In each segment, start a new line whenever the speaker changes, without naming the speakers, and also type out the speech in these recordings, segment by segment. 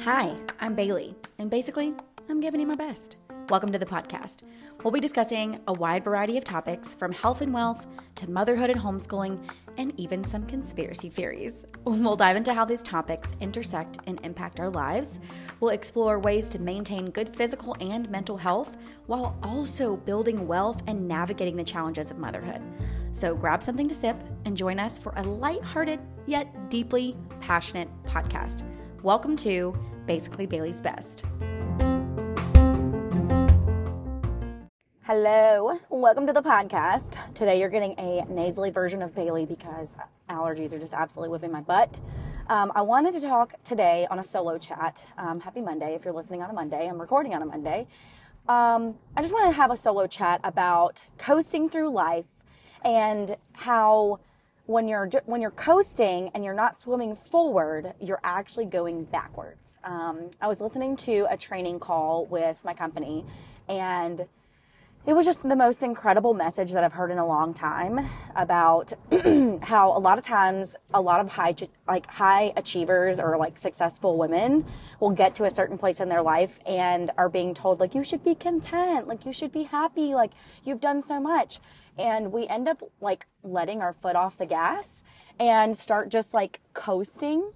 Hi, I'm Bailey, and basically, I'm giving you my best. Welcome to the podcast. We'll be discussing a wide variety of topics from health and wealth to motherhood and homeschooling, and even some conspiracy theories. We'll dive into how these topics intersect and impact our lives. We'll explore ways to maintain good physical and mental health while also building wealth and navigating the challenges of motherhood. So grab something to sip and join us for a lighthearted yet deeply passionate podcast. Welcome to Basically Bailey's Best. Hello, welcome to the podcast. Today you're getting a nasally version of Bailey because allergies are just absolutely whipping my butt. Um, I wanted to talk today on a solo chat. Um, happy Monday if you're listening on a Monday. I'm recording on a Monday. Um, I just want to have a solo chat about coasting through life and how when you're when you're coasting and you're not swimming forward, you're actually going backwards. Um, I was listening to a training call with my company, and it was just the most incredible message that I've heard in a long time about how a lot of times a lot of high like high achievers or like successful women will get to a certain place in their life and are being told like you should be content, like you should be happy, like you've done so much. And we end up like letting our foot off the gas and start just like coasting.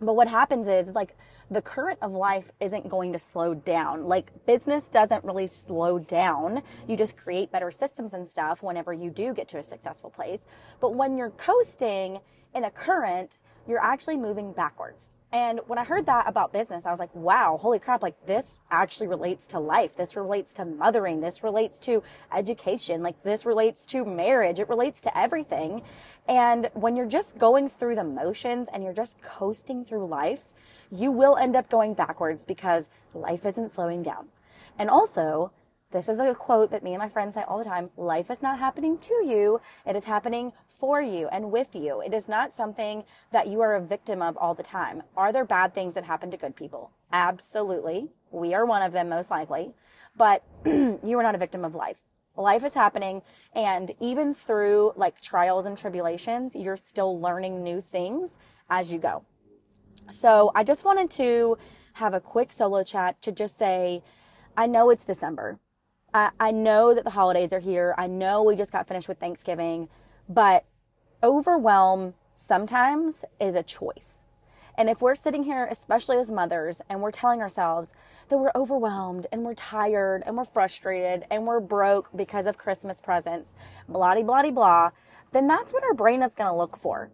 But what happens is like the current of life isn't going to slow down. Like business doesn't really slow down. You just create better systems and stuff whenever you do get to a successful place. But when you're coasting in a current, you're actually moving backwards. And when I heard that about business, I was like, wow, holy crap, like this actually relates to life. This relates to mothering. This relates to education. Like this relates to marriage. It relates to everything. And when you're just going through the motions and you're just coasting through life, you will end up going backwards because life isn't slowing down. And also, this is a quote that me and my friends say all the time. Life is not happening to you. It is happening for you and with you. It is not something that you are a victim of all the time. Are there bad things that happen to good people? Absolutely. We are one of them most likely, but you are not a victim of life. Life is happening and even through like trials and tribulations, you're still learning new things as you go. So I just wanted to have a quick solo chat to just say, I know it's December. I, I know that the holidays are here. I know we just got finished with Thanksgiving, but overwhelm sometimes is a choice. And if we're sitting here, especially as mothers, and we're telling ourselves that we're overwhelmed and we're tired and we're frustrated and we're broke because of Christmas presents, blah, blah, blah, blah, then that's what our brain is going to look for.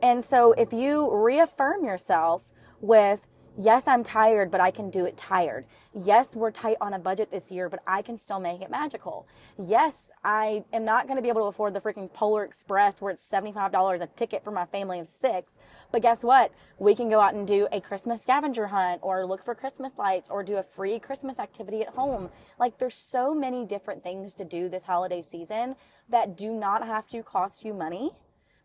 And so if you reaffirm yourself with, Yes, I'm tired, but I can do it tired. Yes, we're tight on a budget this year, but I can still make it magical. Yes, I am not going to be able to afford the freaking Polar Express where it's $75 a ticket for my family of six. But guess what? We can go out and do a Christmas scavenger hunt or look for Christmas lights or do a free Christmas activity at home. Like there's so many different things to do this holiday season that do not have to cost you money,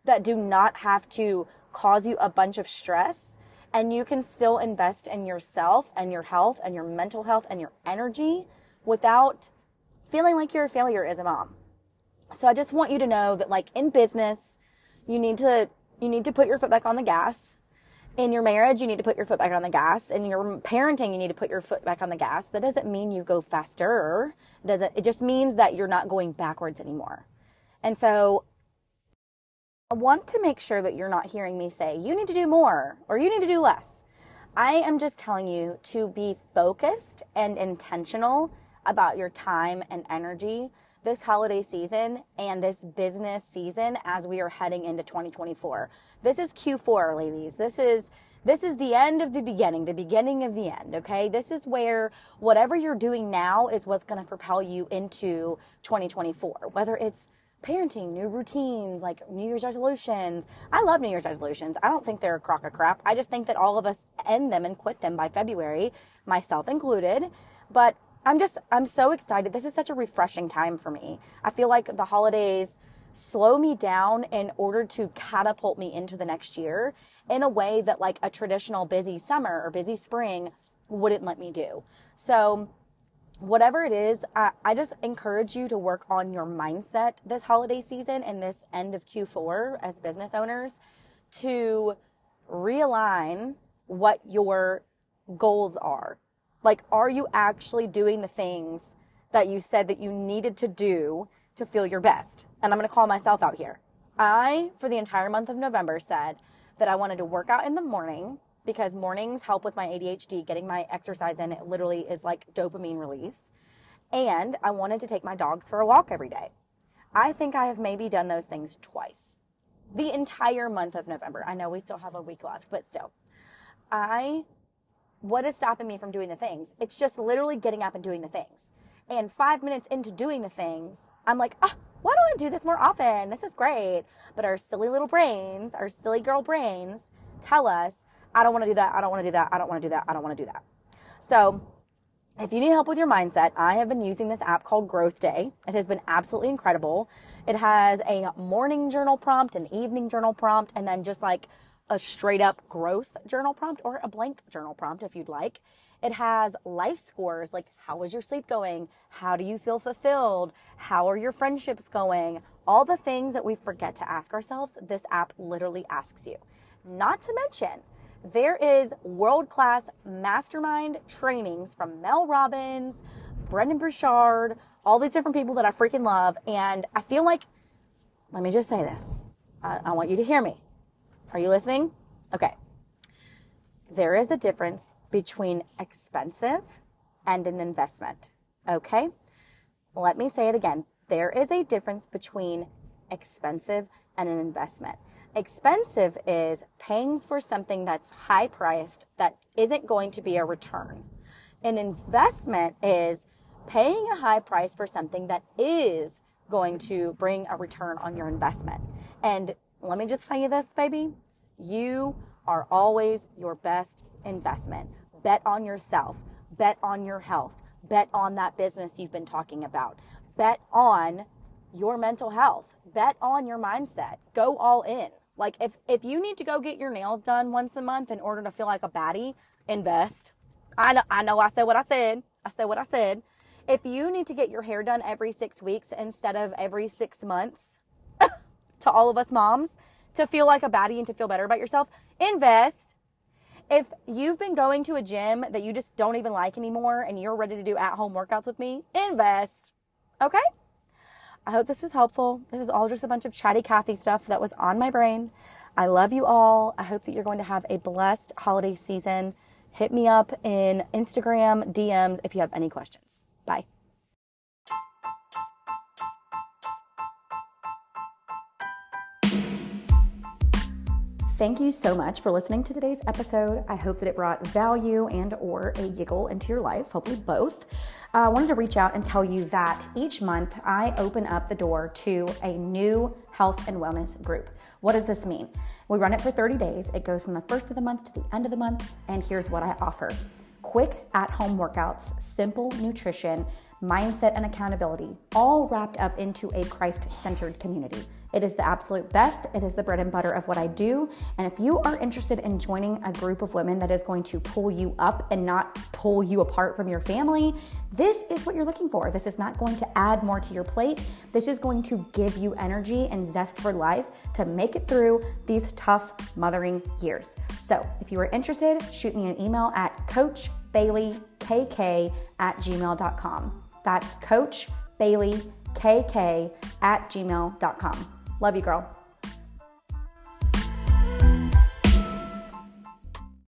that do not have to cause you a bunch of stress and you can still invest in yourself and your health and your mental health and your energy without feeling like you're a failure as a mom. So I just want you to know that like in business, you need to, you need to put your foot back on the gas. In your marriage, you need to put your foot back on the gas. In your parenting, you need to put your foot back on the gas. That doesn't mean you go faster. It doesn't, it just means that you're not going backwards anymore. And so I want to make sure that you're not hearing me say, you need to do more or you need to do less. I am just telling you to be focused and intentional about your time and energy this holiday season and this business season as we are heading into 2024. This is Q4, ladies. This is this is the end of the beginning, the beginning of the end, okay? This is where whatever you're doing now is what's going to propel you into 2024. Whether it's parenting, new routines, like New Year's resolutions. I love New Year's resolutions. I don't think they're a crock of crap. I just think that all of us end them and quit them by February, myself included. But I'm just, I'm so excited. This is such a refreshing time for me. I feel like the holidays slow me down in order to catapult me into the next year in a way that like a traditional busy summer or busy spring wouldn't let me do. So whatever it is, I, I just encourage you to work on your mindset this holiday season and this end of Q4 as business owners to realign what your goals are. Like, are you actually doing the things that you said that you needed to do to feel your best? And I'm going to call myself out here. I, for the entire month of November, said that I wanted to work out in the morning because mornings help with my ADHD. Getting my exercise in, it literally is like dopamine release. And I wanted to take my dogs for a walk every day. I think I have maybe done those things twice the entire month of November. I know we still have a week left, but still. I, what is stopping me from doing the things? It's just literally getting up and doing the things. And five minutes into doing the things, I'm like, ah, why don't I do this more often? This is great. But our silly little brains, our silly girl brains, tell us, I don't want to do that. I don't want to do that. I don't want to do that. I don't want to do that. So, if you need help with your mindset, I have been using this app called Growth Day. It has been absolutely incredible. It has a morning journal prompt, an evening journal prompt, and then just like a straight up growth journal prompt or a blank journal prompt if you'd like. It has life scores like how is your sleep going? How do you feel fulfilled? How are your friendships going? All the things that we forget to ask ourselves, this app literally asks you. Not to mention, there is world class mastermind trainings from Mel Robbins, Brendon Burchard, all these different people that I freaking love. And I feel like, let me just say this. I, I want you to hear me. Are you listening? Okay. There is a difference between expensive and an investment. Okay? Let me say it again. There is a difference between expensive and an investment. Expensive is paying for something that's high priced that isn't going to be a return. An investment is paying a high price for something that is going to bring a return on your investment. And let me just tell you this, baby. You are always your best investment. Bet on yourself. Bet on your health. Bet on that business you've been talking about. Bet on your mental health. Bet on your mindset. Go all in. Like if if you need to go get your nails done once a month in order to feel like a baddie, invest. I know I know I said what I said. I said what I said. If you need to get your hair done every 6 weeks instead of every 6 months to all of us moms to feel like a baddie and to feel better about yourself, invest. If you've been going to a gym that you just don't even like anymore and you're ready to do at home workouts with me, invest. Okay? I hope this was helpful. This is all just a bunch of chatty Kathy stuff that was on my brain. I love you all. I hope that you're going to have a blessed holiday season. Hit me up in Instagram DMs if you have any questions. Bye. Thank you so much for listening to today's episode. I hope that it brought value and or a giggle into your life, hopefully both. Uh, I wanted to reach out and tell you that each month I open up the door to a new health and wellness group. What does this mean? We run it for 30 days. It goes from the first of the month to the end of the month, and here's what I offer quick at home workouts, simple nutrition, mindset, and accountability, all wrapped up into a Christ centered community. It is the absolute best. It is the bread and butter of what I do. And if you are interested in joining a group of women that is going to pull you up and not pull you apart from your family, this is what you're looking for. This is not going to add more to your plate. This is going to give you energy and zest for life to make it through these tough mothering years. So if you are interested, shoot me an email at coachbaileykk at gmail.com. That's Coach Bailey KK at gmail.com. Love you, girl.